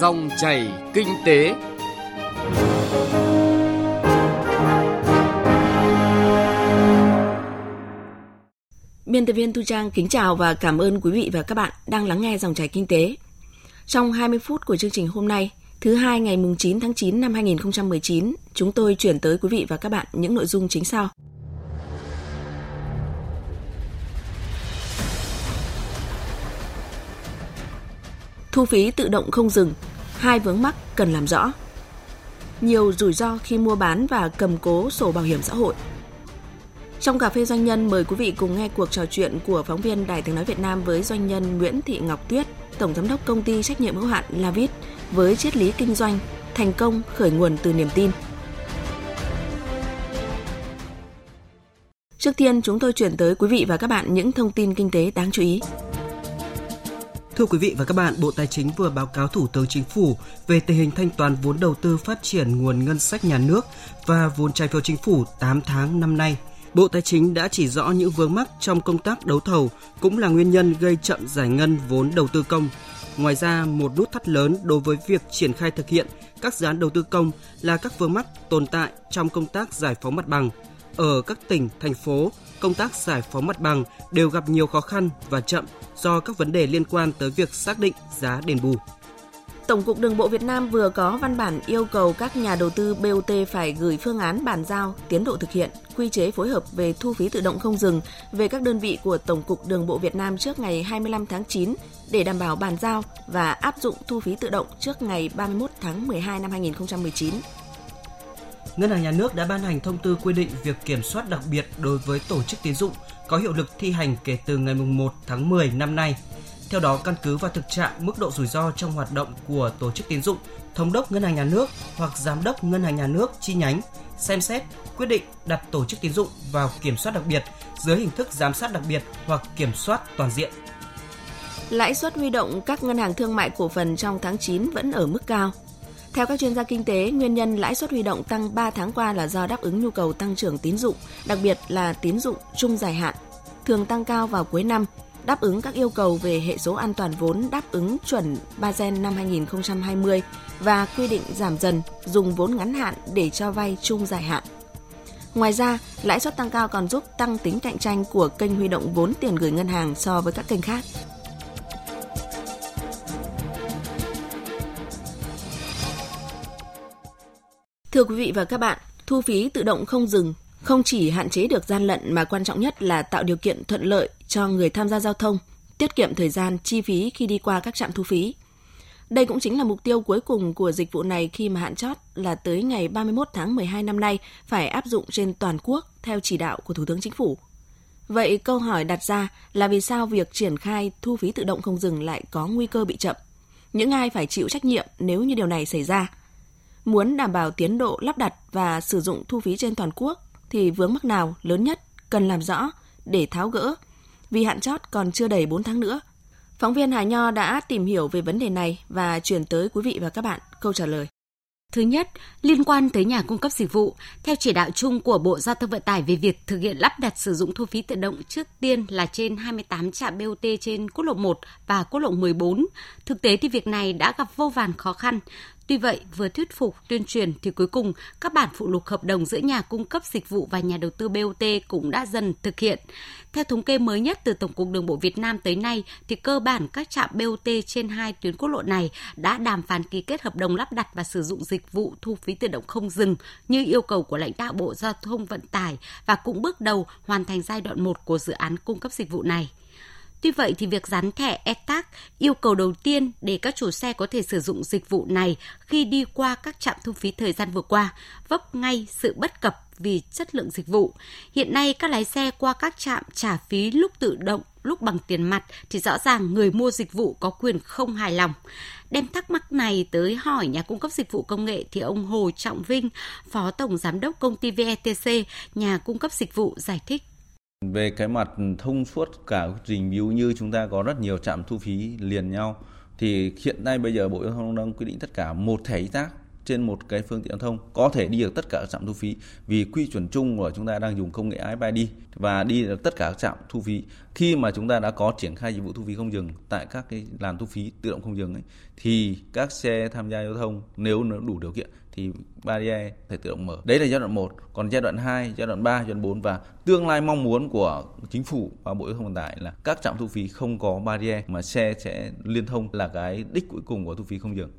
Dòng chảy kinh tế. Biên tập viên Thu Trang kính chào và cảm ơn quý vị và các bạn đang lắng nghe dòng chảy kinh tế. Trong 20 phút của chương trình hôm nay, thứ hai ngày 9 tháng 9 năm 2019, chúng tôi chuyển tới quý vị và các bạn những nội dung chính sau. Thu phí tự động không dừng, hai vướng mắc cần làm rõ. Nhiều rủi ro khi mua bán và cầm cố sổ bảo hiểm xã hội. Trong cà phê doanh nhân mời quý vị cùng nghe cuộc trò chuyện của phóng viên Đài Tiếng nói Việt Nam với doanh nhân Nguyễn Thị Ngọc Tuyết, tổng giám đốc công ty trách nhiệm hữu hạn Lavit với triết lý kinh doanh thành công khởi nguồn từ niềm tin. Trước tiên, chúng tôi chuyển tới quý vị và các bạn những thông tin kinh tế đáng chú ý. Thưa quý vị và các bạn, Bộ Tài chính vừa báo cáo Thủ tướng Chính phủ về tình hình thanh toán vốn đầu tư phát triển nguồn ngân sách nhà nước và vốn trái phiếu chính phủ 8 tháng năm nay. Bộ Tài chính đã chỉ rõ những vướng mắc trong công tác đấu thầu cũng là nguyên nhân gây chậm giải ngân vốn đầu tư công. Ngoài ra, một nút thắt lớn đối với việc triển khai thực hiện các dự án đầu tư công là các vướng mắc tồn tại trong công tác giải phóng mặt bằng. Ở các tỉnh, thành phố, công tác giải phóng mặt bằng đều gặp nhiều khó khăn và chậm do các vấn đề liên quan tới việc xác định giá đền bù. Tổng cục Đường bộ Việt Nam vừa có văn bản yêu cầu các nhà đầu tư BOT phải gửi phương án bàn giao, tiến độ thực hiện, quy chế phối hợp về thu phí tự động không dừng về các đơn vị của Tổng cục Đường bộ Việt Nam trước ngày 25 tháng 9 để đảm bảo bàn giao và áp dụng thu phí tự động trước ngày 31 tháng 12 năm 2019. Ngân hàng Nhà nước đã ban hành thông tư quy định việc kiểm soát đặc biệt đối với tổ chức tín dụng có hiệu lực thi hành kể từ ngày 1 tháng 10 năm nay. Theo đó, căn cứ vào thực trạng mức độ rủi ro trong hoạt động của tổ chức tín dụng, thống đốc ngân hàng nhà nước hoặc giám đốc ngân hàng nhà nước chi nhánh xem xét quyết định đặt tổ chức tín dụng vào kiểm soát đặc biệt dưới hình thức giám sát đặc biệt hoặc kiểm soát toàn diện. Lãi suất huy động các ngân hàng thương mại cổ phần trong tháng 9 vẫn ở mức cao. Theo các chuyên gia kinh tế, nguyên nhân lãi suất huy động tăng 3 tháng qua là do đáp ứng nhu cầu tăng trưởng tín dụng, đặc biệt là tín dụng trung dài hạn, thường tăng cao vào cuối năm, đáp ứng các yêu cầu về hệ số an toàn vốn đáp ứng chuẩn Basel năm 2020 và quy định giảm dần dùng vốn ngắn hạn để cho vay trung dài hạn. Ngoài ra, lãi suất tăng cao còn giúp tăng tính cạnh tranh của kênh huy động vốn tiền gửi ngân hàng so với các kênh khác. Thưa quý vị và các bạn, thu phí tự động không dừng không chỉ hạn chế được gian lận mà quan trọng nhất là tạo điều kiện thuận lợi cho người tham gia giao thông, tiết kiệm thời gian, chi phí khi đi qua các trạm thu phí. Đây cũng chính là mục tiêu cuối cùng của dịch vụ này khi mà hạn chót là tới ngày 31 tháng 12 năm nay phải áp dụng trên toàn quốc theo chỉ đạo của Thủ tướng Chính phủ. Vậy câu hỏi đặt ra là vì sao việc triển khai thu phí tự động không dừng lại có nguy cơ bị chậm? Những ai phải chịu trách nhiệm nếu như điều này xảy ra? Muốn đảm bảo tiến độ lắp đặt và sử dụng thu phí trên toàn quốc thì vướng mắc nào lớn nhất cần làm rõ để tháo gỡ vì hạn chót còn chưa đầy 4 tháng nữa. Phóng viên Hà Nho đã tìm hiểu về vấn đề này và chuyển tới quý vị và các bạn câu trả lời. Thứ nhất, liên quan tới nhà cung cấp dịch vụ, theo chỉ đạo chung của Bộ Giao thông Vận tải về việc thực hiện lắp đặt sử dụng thu phí tự động trước tiên là trên 28 trạm BOT trên quốc lộ 1 và quốc lộ 14. Thực tế thì việc này đã gặp vô vàn khó khăn. Tuy vậy, vừa thuyết phục, tuyên truyền thì cuối cùng các bản phụ lục hợp đồng giữa nhà cung cấp dịch vụ và nhà đầu tư BOT cũng đã dần thực hiện. Theo thống kê mới nhất từ Tổng cục Đường bộ Việt Nam tới nay thì cơ bản các trạm BOT trên hai tuyến quốc lộ này đã đàm phán ký kết hợp đồng lắp đặt và sử dụng dịch vụ thu phí tự động không dừng như yêu cầu của lãnh đạo Bộ Giao thông Vận tải và cũng bước đầu hoàn thành giai đoạn 1 của dự án cung cấp dịch vụ này. Tuy vậy thì việc dán thẻ ETAG yêu cầu đầu tiên để các chủ xe có thể sử dụng dịch vụ này khi đi qua các trạm thu phí thời gian vừa qua vấp ngay sự bất cập vì chất lượng dịch vụ. Hiện nay các lái xe qua các trạm trả phí lúc tự động, lúc bằng tiền mặt thì rõ ràng người mua dịch vụ có quyền không hài lòng. Đem thắc mắc này tới hỏi nhà cung cấp dịch vụ công nghệ thì ông Hồ Trọng Vinh, Phó Tổng Giám đốc công ty VETC, nhà cung cấp dịch vụ giải thích. Về cái mặt thông suốt cả trình ví như chúng ta có rất nhiều trạm thu phí liền nhau thì hiện nay bây giờ Bộ Giao thông đang quy định tất cả một thẻ y tác trên một cái phương tiện giao thông có thể đi được tất cả các trạm thu phí vì quy chuẩn chung của chúng ta đang dùng công nghệ iPad và đi được tất cả các trạm thu phí. Khi mà chúng ta đã có triển khai dịch vụ thu phí không dừng tại các cái làn thu phí tự động không dừng ấy, thì các xe tham gia giao thông nếu nó đủ điều kiện thì barrier phải tự động mở. Đấy là giai đoạn 1. Còn giai đoạn 2, giai đoạn 3, giai đoạn 4 và tương lai mong muốn của chính phủ và Bộ Giao thông Vận tải là các trạm thu phí không có barrier mà xe sẽ liên thông là cái đích cuối cùng của thu phí không dừng.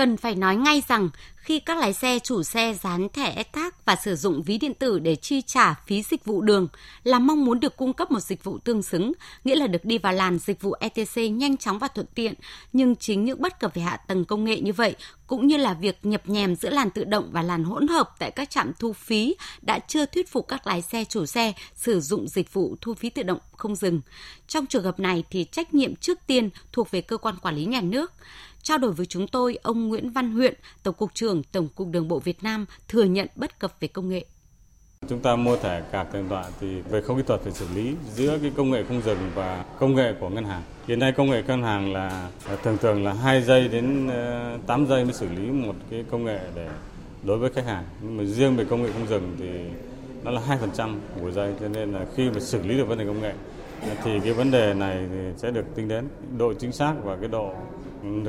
Cần phải nói ngay rằng khi các lái xe chủ xe dán thẻ STAG và sử dụng ví điện tử để chi trả phí dịch vụ đường là mong muốn được cung cấp một dịch vụ tương xứng, nghĩa là được đi vào làn dịch vụ ETC nhanh chóng và thuận tiện. Nhưng chính những bất cập về hạ tầng công nghệ như vậy cũng như là việc nhập nhèm giữa làn tự động và làn hỗn hợp tại các trạm thu phí đã chưa thuyết phục các lái xe chủ xe sử dụng dịch vụ thu phí tự động không dừng. Trong trường hợp này thì trách nhiệm trước tiên thuộc về cơ quan quản lý nhà nước. Trao đổi với chúng tôi, ông Nguyễn Văn Huyện, Tổng cục trưởng Tổng cục Đường bộ Việt Nam thừa nhận bất cập về công nghệ. Chúng ta mua thẻ cạc tiền tọa thì về không kỹ thuật phải xử lý giữa cái công nghệ không dừng và công nghệ của ngân hàng. Hiện nay công nghệ ngân hàng là thường thường là 2 giây đến ờ, 8 giây mới xử lý một cái công nghệ để đối với khách hàng. Nhưng mà riêng về công nghệ không dừng thì nó là 2% của giây cho nên là khi mà xử lý được vấn đề công nghệ thì cái vấn đề này thì sẽ được tính đến độ chính xác và cái độ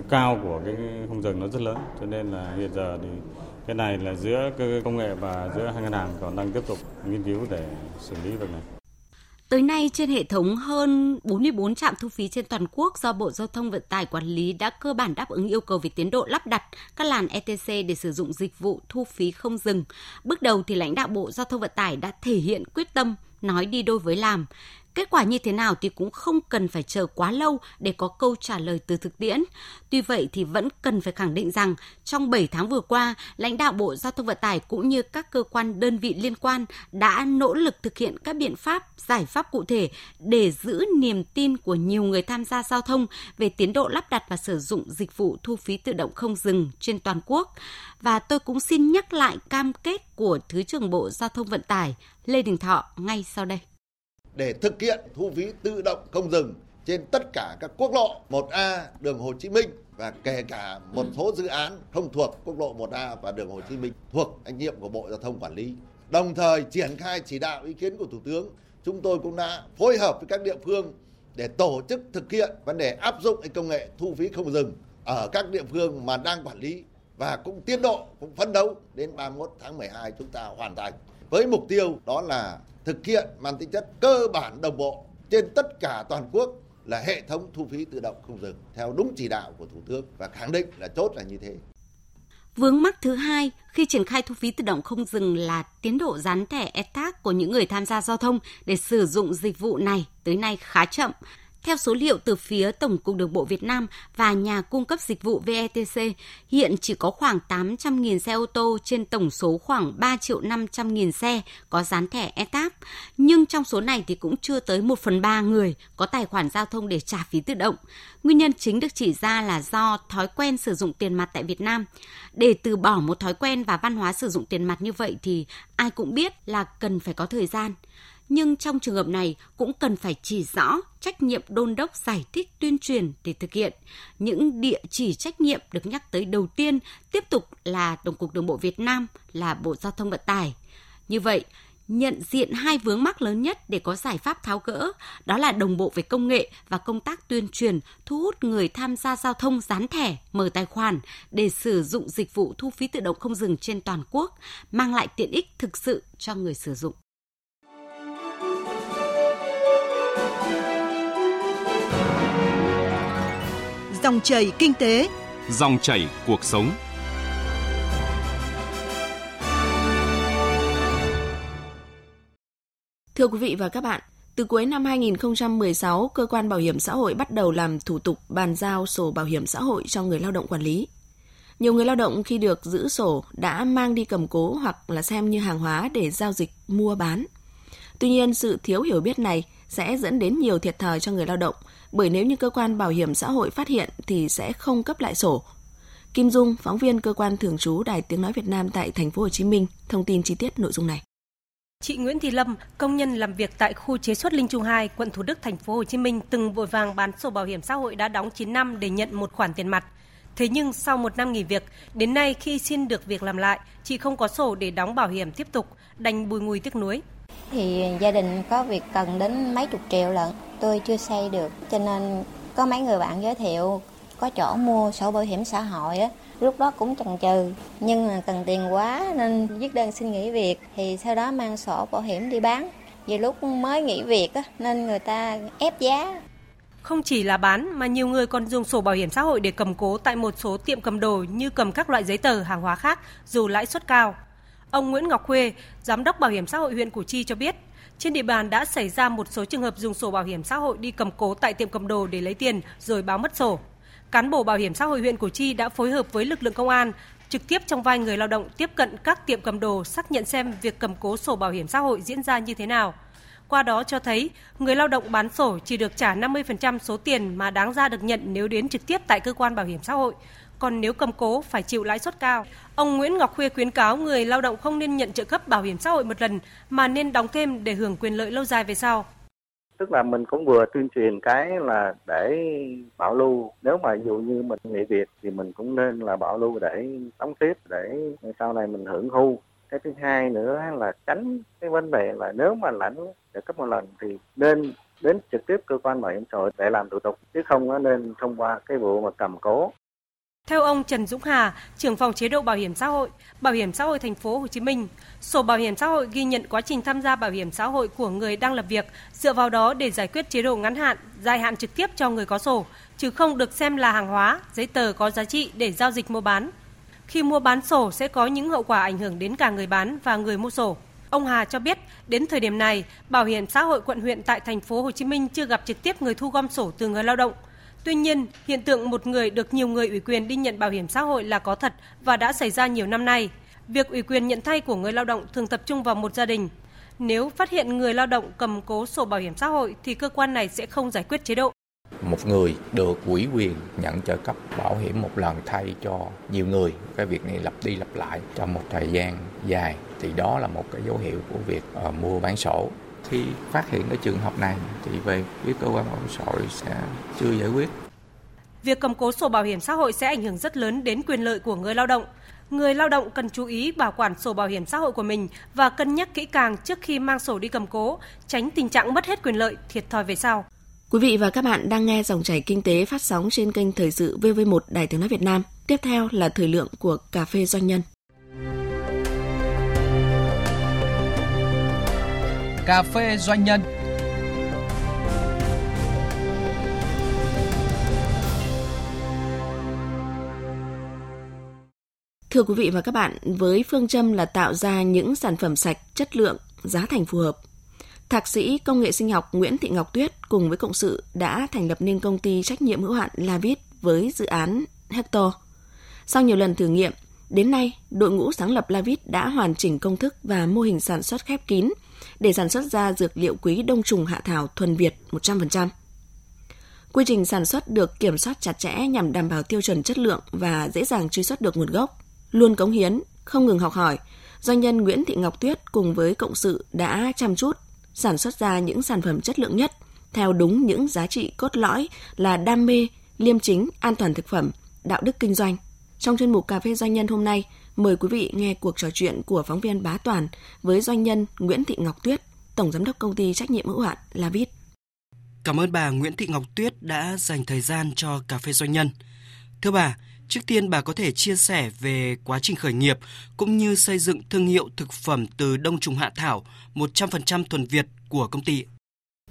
cao của cái không dừng nó rất lớn cho nên là hiện giờ thì cái này là giữa cơ công nghệ và giữa hai ngân hàng còn đang tiếp tục nghiên cứu để xử lý việc này. Tới nay, trên hệ thống hơn 44 trạm thu phí trên toàn quốc do Bộ Giao thông Vận tải quản lý đã cơ bản đáp ứng yêu cầu về tiến độ lắp đặt các làn ETC để sử dụng dịch vụ thu phí không dừng. Bước đầu thì lãnh đạo Bộ Giao thông Vận tải đã thể hiện quyết tâm nói đi đôi với làm. Kết quả như thế nào thì cũng không cần phải chờ quá lâu để có câu trả lời từ thực tiễn. Tuy vậy thì vẫn cần phải khẳng định rằng trong 7 tháng vừa qua, lãnh đạo Bộ Giao thông Vận tải cũng như các cơ quan đơn vị liên quan đã nỗ lực thực hiện các biện pháp, giải pháp cụ thể để giữ niềm tin của nhiều người tham gia giao thông về tiến độ lắp đặt và sử dụng dịch vụ thu phí tự động không dừng trên toàn quốc. Và tôi cũng xin nhắc lại cam kết của Thứ trưởng Bộ Giao thông Vận tải Lê Đình Thọ ngay sau đây để thực hiện thu phí tự động không dừng trên tất cả các quốc lộ 1A đường Hồ Chí Minh và kể cả một số dự án không thuộc quốc lộ 1A và đường Hồ Chí Minh thuộc trách nhiệm của Bộ Giao thông quản lý. Đồng thời triển khai chỉ đạo ý kiến của Thủ tướng, chúng tôi cũng đã phối hợp với các địa phương để tổ chức thực hiện vấn đề áp dụng công nghệ thu phí không dừng ở các địa phương mà đang quản lý và cũng tiến độ cũng phấn đấu đến 31 tháng 12 chúng ta hoàn thành với mục tiêu đó là thực hiện mang tính chất cơ bản đồng bộ trên tất cả toàn quốc là hệ thống thu phí tự động không dừng, theo đúng chỉ đạo của Thủ tướng và khẳng định là chốt là như thế. Vướng mắc thứ hai khi triển khai thu phí tự động không dừng là tiến độ dán thẻ ETAG của những người tham gia giao thông để sử dụng dịch vụ này tới nay khá chậm. Theo số liệu từ phía Tổng cục Đường bộ Việt Nam và nhà cung cấp dịch vụ VETC, hiện chỉ có khoảng 800.000 xe ô tô trên tổng số khoảng 3 triệu 500.000 xe có dán thẻ ETAP. Nhưng trong số này thì cũng chưa tới 1 phần 3 người có tài khoản giao thông để trả phí tự động. Nguyên nhân chính được chỉ ra là do thói quen sử dụng tiền mặt tại Việt Nam. Để từ bỏ một thói quen và văn hóa sử dụng tiền mặt như vậy thì ai cũng biết là cần phải có thời gian nhưng trong trường hợp này cũng cần phải chỉ rõ trách nhiệm đôn đốc giải thích tuyên truyền để thực hiện. Những địa chỉ trách nhiệm được nhắc tới đầu tiên tiếp tục là Tổng cục Đường bộ Việt Nam, là Bộ Giao thông Vận tải. Như vậy, nhận diện hai vướng mắc lớn nhất để có giải pháp tháo gỡ, đó là đồng bộ về công nghệ và công tác tuyên truyền, thu hút người tham gia giao thông dán thẻ, mở tài khoản để sử dụng dịch vụ thu phí tự động không dừng trên toàn quốc, mang lại tiện ích thực sự cho người sử dụng. Dòng chảy kinh tế, dòng chảy cuộc sống. Thưa quý vị và các bạn, từ cuối năm 2016, cơ quan bảo hiểm xã hội bắt đầu làm thủ tục bàn giao sổ bảo hiểm xã hội cho người lao động quản lý. Nhiều người lao động khi được giữ sổ đã mang đi cầm cố hoặc là xem như hàng hóa để giao dịch mua bán. Tuy nhiên, sự thiếu hiểu biết này sẽ dẫn đến nhiều thiệt thòi cho người lao động bởi nếu như cơ quan bảo hiểm xã hội phát hiện thì sẽ không cấp lại sổ. Kim Dung, phóng viên cơ quan thường trú Đài Tiếng nói Việt Nam tại thành phố Hồ Chí Minh, thông tin chi tiết nội dung này. Chị Nguyễn Thị Lâm, công nhân làm việc tại khu chế xuất Linh Trung 2, quận Thủ Đức, thành phố Hồ Chí Minh từng vội vàng bán sổ bảo hiểm xã hội đã đóng 9 năm để nhận một khoản tiền mặt. Thế nhưng sau một năm nghỉ việc, đến nay khi xin được việc làm lại, chị không có sổ để đóng bảo hiểm tiếp tục, đành bùi ngùi tiếc nuối. Thì gia đình có việc cần đến mấy chục triệu lận, tôi chưa xây được, cho nên có mấy người bạn giới thiệu có chỗ mua sổ bảo hiểm xã hội á, lúc đó cũng chần chừ. Nhưng mà cần tiền quá nên viết đơn xin nghỉ việc thì sau đó mang sổ bảo hiểm đi bán. Vì lúc mới nghỉ việc á, nên người ta ép giá. Không chỉ là bán mà nhiều người còn dùng sổ bảo hiểm xã hội để cầm cố tại một số tiệm cầm đồ như cầm các loại giấy tờ hàng hóa khác dù lãi suất cao. Ông Nguyễn Ngọc Khuê, giám đốc bảo hiểm xã hội huyện Củ Chi cho biết, trên địa bàn đã xảy ra một số trường hợp dùng sổ bảo hiểm xã hội đi cầm cố tại tiệm cầm đồ để lấy tiền rồi báo mất sổ. Cán bộ bảo hiểm xã hội huyện Củ Chi đã phối hợp với lực lượng công an trực tiếp trong vai người lao động tiếp cận các tiệm cầm đồ xác nhận xem việc cầm cố sổ bảo hiểm xã hội diễn ra như thế nào. Qua đó cho thấy người lao động bán sổ chỉ được trả 50% số tiền mà đáng ra được nhận nếu đến trực tiếp tại cơ quan bảo hiểm xã hội, còn nếu cầm cố, phải chịu lãi suất cao. Ông Nguyễn Ngọc Khuê khuyến cáo người lao động không nên nhận trợ cấp bảo hiểm xã hội một lần, mà nên đóng thêm để hưởng quyền lợi lâu dài về sau. Tức là mình cũng vừa tuyên truyền cái là để bảo lưu. Nếu mà dụ như mình nghỉ việc thì mình cũng nên là bảo lưu để đóng tiếp, để sau này mình hưởng hưu cái thứ hai nữa là tránh cái vấn đề là nếu mà lãnh trợ cấp một lần thì nên đến trực tiếp cơ quan bảo hiểm xã hội để làm thủ tục, chứ không nên thông qua cái vụ mà cầm cố theo ông Trần Dũng Hà, trưởng phòng chế độ bảo hiểm xã hội, Bảo hiểm xã hội thành phố Hồ Chí Minh, sổ bảo hiểm xã hội ghi nhận quá trình tham gia bảo hiểm xã hội của người đang làm việc, dựa vào đó để giải quyết chế độ ngắn hạn, dài hạn trực tiếp cho người có sổ, chứ không được xem là hàng hóa, giấy tờ có giá trị để giao dịch mua bán. Khi mua bán sổ sẽ có những hậu quả ảnh hưởng đến cả người bán và người mua sổ. Ông Hà cho biết, đến thời điểm này, bảo hiểm xã hội quận huyện tại thành phố Hồ Chí Minh chưa gặp trực tiếp người thu gom sổ từ người lao động – Tuy nhiên, hiện tượng một người được nhiều người ủy quyền đi nhận bảo hiểm xã hội là có thật và đã xảy ra nhiều năm nay. Việc ủy quyền nhận thay của người lao động thường tập trung vào một gia đình. Nếu phát hiện người lao động cầm cố sổ bảo hiểm xã hội thì cơ quan này sẽ không giải quyết chế độ. Một người được ủy quyền nhận trợ cấp bảo hiểm một lần thay cho nhiều người, cái việc này lặp đi lặp lại trong một thời gian dài thì đó là một cái dấu hiệu của việc uh, mua bán sổ khi phát hiện cái trường hợp này thì về phía cơ quan bảo hiểm xã hội sẽ chưa giải quyết. Việc cầm cố sổ bảo hiểm xã hội sẽ ảnh hưởng rất lớn đến quyền lợi của người lao động. Người lao động cần chú ý bảo quản sổ bảo hiểm xã hội của mình và cân nhắc kỹ càng trước khi mang sổ đi cầm cố, tránh tình trạng mất hết quyền lợi, thiệt thòi về sau. Quý vị và các bạn đang nghe dòng chảy kinh tế phát sóng trên kênh Thời sự VV1 Đài Tiếng Nói Việt Nam. Tiếp theo là thời lượng của Cà phê Doanh nhân. Cà phê doanh nhân. Thưa quý vị và các bạn, với phương châm là tạo ra những sản phẩm sạch, chất lượng, giá thành phù hợp, Thạc sĩ công nghệ sinh học Nguyễn Thị Ngọc Tuyết cùng với cộng sự đã thành lập nên công ty trách nhiệm hữu hạn Lavit với dự án Hector. Sau nhiều lần thử nghiệm, đến nay đội ngũ sáng lập Lavit đã hoàn chỉnh công thức và mô hình sản xuất khép kín để sản xuất ra dược liệu quý đông trùng hạ thảo thuần Việt 100%. Quy trình sản xuất được kiểm soát chặt chẽ nhằm đảm bảo tiêu chuẩn chất lượng và dễ dàng truy xuất được nguồn gốc. Luôn cống hiến, không ngừng học hỏi, doanh nhân Nguyễn Thị Ngọc Tuyết cùng với cộng sự đã chăm chút sản xuất ra những sản phẩm chất lượng nhất theo đúng những giá trị cốt lõi là đam mê, liêm chính, an toàn thực phẩm, đạo đức kinh doanh. Trong chuyên mục Cà phê Doanh nhân hôm nay, Mời quý vị nghe cuộc trò chuyện của phóng viên Bá Toàn với doanh nhân Nguyễn Thị Ngọc Tuyết, Tổng Giám đốc Công ty Trách nhiệm hữu hạn Lavit. Cảm ơn bà Nguyễn Thị Ngọc Tuyết đã dành thời gian cho Cà phê Doanh nhân. Thưa bà, trước tiên bà có thể chia sẻ về quá trình khởi nghiệp cũng như xây dựng thương hiệu thực phẩm từ đông trùng hạ thảo 100% thuần Việt của công ty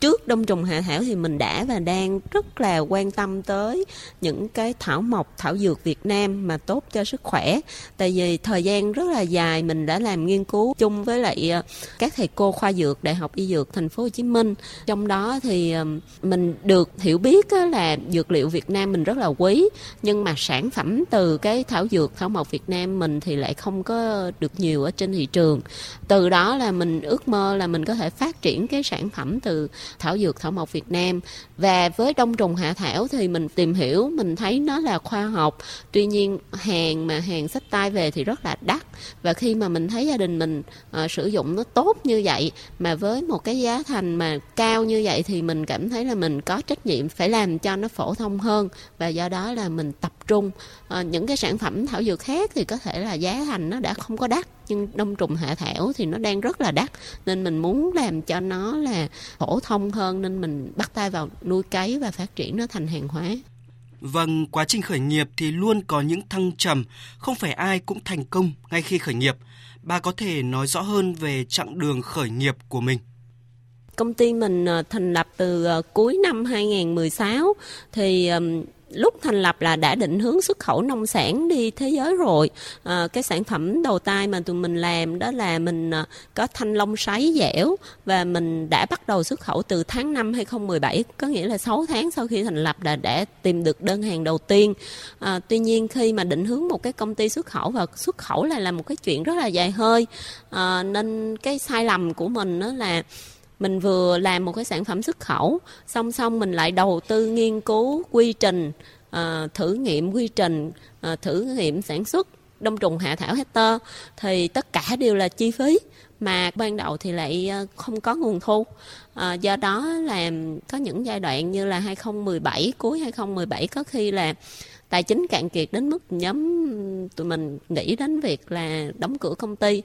trước đông trùng hạ thảo thì mình đã và đang rất là quan tâm tới những cái thảo mộc, thảo dược Việt Nam mà tốt cho sức khỏe. Tại vì thời gian rất là dài, mình đã làm nghiên cứu chung với lại ờ, các thầy cô khoa dược, đại học y dược thành phố Hồ Chí Minh. Trong đó thì ờ, mình được hiểu biết là dược liệu Việt Nam mình rất là quý, nhưng mà sản phẩm từ cái thảo dược, thảo mộc Việt Nam mình thì lại không có được nhiều ở trên thị trường. Từ đó là mình ước mơ là mình có thể phát triển cái sản phẩm từ thảo dược thảo mộc Việt Nam. Và với đông trùng hạ thảo thì mình tìm hiểu mình thấy nó là khoa học. Tuy nhiên hàng mà hàng sách tay về thì rất là đắt. Và khi mà mình thấy gia đình mình uh, sử dụng nó tốt như vậy mà với một cái giá thành mà cao như vậy thì mình cảm thấy là mình có trách nhiệm phải làm cho nó phổ thông hơn. Và do đó là mình tập trung. Uh, những cái sản phẩm thảo dược khác thì có thể là giá thành nó đã không có đắt nhưng đông trùng hạ thảo thì nó đang rất là đắt nên mình muốn làm cho nó là phổ thông hơn nên mình bắt tay vào nuôi cấy và phát triển nó thành hàng hóa. Vâng, quá trình khởi nghiệp thì luôn có những thăng trầm, không phải ai cũng thành công ngay khi khởi nghiệp. Bà có thể nói rõ hơn về chặng đường khởi nghiệp của mình công ty mình ờ, thành lập từ ờ, cuối năm 2016 thì lúc thành lập là đã định hướng xuất khẩu nông sản đi thế giới rồi. À, cái sản phẩm đầu tay mà tụi mình làm đó là mình ờ, có thanh long sấy dẻo và mình đã bắt đầu xuất khẩu từ tháng 5 2017 có nghĩa là 6 tháng sau khi thành lập là đã tìm được đơn hàng đầu tiên. À, tuy nhiên khi mà định hướng một cái công ty xuất khẩu và xuất khẩu lại là một cái chuyện rất là dài hơi. À, nên cái sai lầm của mình đó là mình vừa làm một cái sản phẩm xuất khẩu song song mình lại đầu tư nghiên cứu quy trình à, thử nghiệm quy trình à, thử nghiệm sản xuất đông trùng hạ thảo hectare thì tất cả đều là chi phí mà ban đầu thì lại ờ, không có nguồn thu. À, do đó là có những giai đoạn như là 2017 cuối 2017 có khi là tài chính cạn kiệt đến mức nhóm tụi mình nghĩ đến việc là đóng cửa công ty.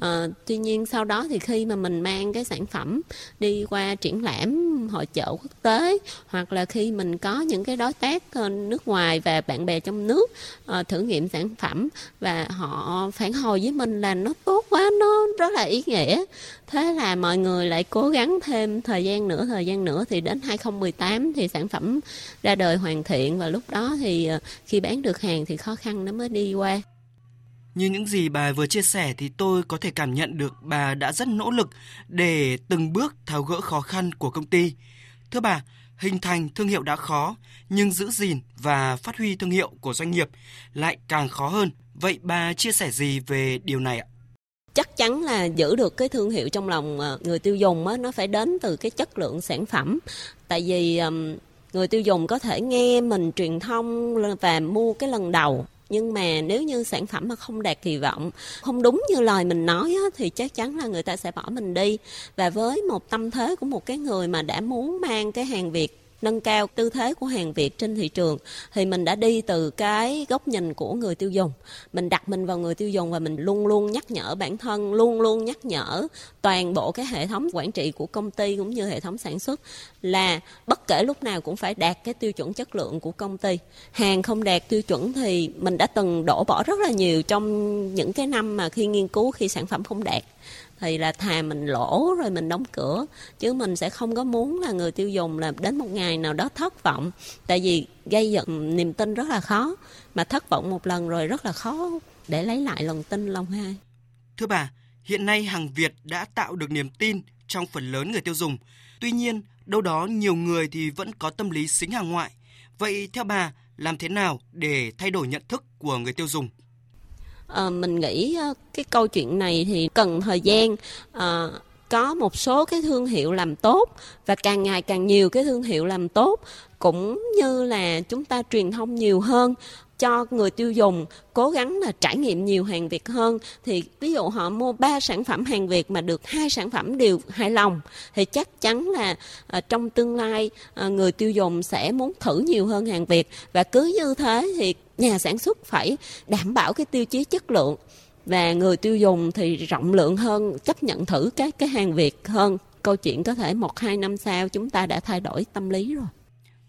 À, tuy nhiên sau đó thì khi mà mình mang cái sản phẩm đi qua triển lãm hội chợ quốc tế, hoặc là khi mình có những cái đối tác ờ, nước ngoài và bạn bè trong nước ờ, thử nghiệm sản phẩm và họ phản hồi với mình là nó tốt quá, nó rất là ý nghĩa. Thế là mọi người lại cố gắng thêm thời gian nữa, thời gian nữa thì đến 2018 thì sản phẩm ra đời hoàn thiện và lúc đó thì ờ, khi bán được hàng thì khó khăn nó mới đi qua như những gì bà vừa chia sẻ thì tôi có thể cảm nhận được bà đã rất nỗ lực để từng bước tháo gỡ khó khăn của công ty. Thưa bà, hình thành thương hiệu đã khó, nhưng giữ gìn và phát huy thương hiệu của doanh nghiệp lại càng khó hơn. Vậy bà chia sẻ gì về điều này ạ? chắc chắn là giữ được cái thương hiệu trong lòng ờ, người tiêu dùng á nó phải đến từ cái chất lượng sản phẩm tại vì người tiêu dùng có thể nghe mình truyền thông và mua cái lần đầu nhưng mà nếu như sản phẩm mà không đạt kỳ vọng không đúng như lời mình nói á, thì chắc chắn là người ta sẽ bỏ mình đi. Và với một tâm thế của một cái người mà đã muốn mang cái hàng việt nâng cao tư thế của hàng Việt trên thị trường, thì mình đã đi từ cái góc nhìn của người tiêu dùng. Mình đặt mình vào người tiêu dùng và mình luôn luôn nhắc nhở bản thân, luôn luôn nhắc nhở toàn bộ cái hệ thống quản trị của công ty cũng như hệ thống sản xuất là bất kể lúc nào cũng phải đạt cái tiêu chuẩn chất lượng của công ty. Hàng không đạt tiêu chuẩn thì mình đã từng đổ bỏ rất là nhiều trong những cái năm mà khi nghiên cứu, khi sản phẩm không đạt thì là thà mình lỗ rồi mình đóng cửa. Chứ mình sẽ không có muốn là người tiêu dùng là đến một ngày nào đó thất vọng. Tại vì gây dựng niềm tin rất là khó. Mà thất vọng một lần rồi rất là khó để lấy lại lòng tin lòng hai. Thưa bà, hiện nay hàng Việt đã tạo được niềm tin trong phần lớn người tiêu dùng. Tuy nhiên, đâu đó nhiều người thì vẫn có tâm lý xính hàng ngoại. Vậy theo bà, làm thế nào để thay đổi nhận thức của người tiêu dùng? À, mình nghĩ ờ, cái câu chuyện này thì cần thời gian. À, có một số cái thương hiệu làm tốt và càng ngày càng nhiều cái thương hiệu làm tốt cũng như là chúng ta truyền thông nhiều hơn cho người tiêu dùng cố gắng là trải nghiệm nhiều hàng Việt hơn. Thì ví dụ họ mua ba sản phẩm hàng Việt mà được hai sản phẩm đều hài lòng thì chắc chắn là à, trong tương lai à, người tiêu dùng sẽ muốn thử nhiều hơn hàng Việt. Và cứ như thế thì nhà sản xuất phải đảm bảo cái tiêu chí chất lượng. Và người tiêu dùng thì rộng lượng hơn chấp nhận thử các cái hàng Việt hơn. Câu chuyện có thể một hai năm sau chúng ta đã thay đổi tâm lý rồi.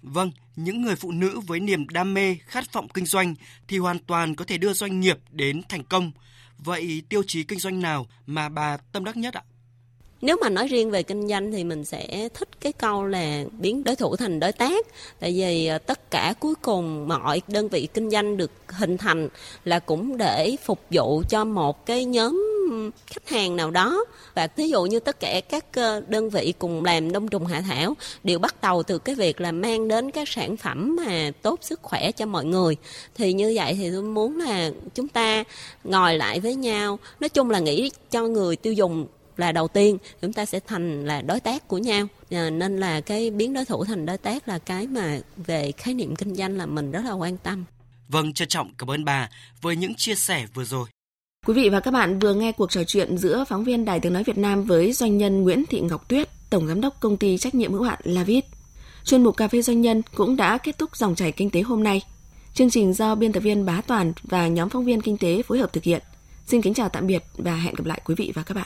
Vâng, những người phụ nữ với niềm đam mê, khát vọng kinh doanh thì hoàn toàn có thể đưa doanh nghiệp đến thành công. Vậy tiêu chí kinh doanh nào mà bà tâm đắc nhất ạ? Nếu mà nói riêng về kinh doanh thì mình sẽ thích cái câu là biến đối thủ thành đối tác. Tại vì à, tất cả cuối cùng mọi đơn vị kinh doanh được hình thành là cũng để phục vụ cho một cái nhóm khách hàng nào đó. Và ví dụ như tất cả các ờ, đơn vị cùng làm đông trùng hạ thảo đều bắt đầu từ cái việc là mang đến các sản phẩm mà tốt sức khỏe cho mọi người. Thì như vậy thì tôi muốn là chúng ta ngồi lại với nhau. Nói chung là nghĩ cho người tiêu dùng là đầu tiên chúng ta sẽ thành là đối tác của nhau. À, nên là cái biến đối thủ thành đối tác là cái mà về khái niệm kinh doanh là mình rất là quan tâm. Vâng, trân trọng cảm ơn bà với những chia sẻ vừa rồi. Quý vị và các bạn vừa nghe cuộc trò chuyện giữa phóng viên Đài Tiếng Nói Việt Nam với doanh nhân Nguyễn Thị Ngọc Tuyết, Tổng Giám đốc Công ty Trách nhiệm hữu hạn Lavit. Chuyên mục Cà phê Doanh nhân cũng đã kết thúc dòng chảy kinh tế hôm nay. Chương trình do biên tập viên Bá Toàn và nhóm phóng viên kinh tế phối hợp thực hiện. Xin kính chào tạm biệt và hẹn gặp lại quý vị và các bạn.